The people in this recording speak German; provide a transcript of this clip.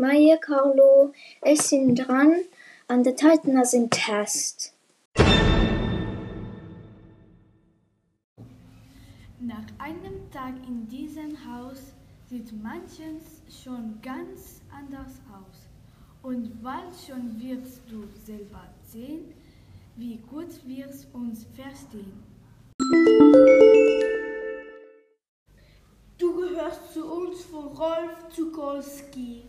Maya Carlo, es sind dran an der Titan sind Test. Nach einem Tag in diesem Haus sieht manches schon ganz anders aus. Und bald schon wirst du selber sehen, wie gut wir uns verstehen. Du gehörst zu uns von Rolf Zukolski.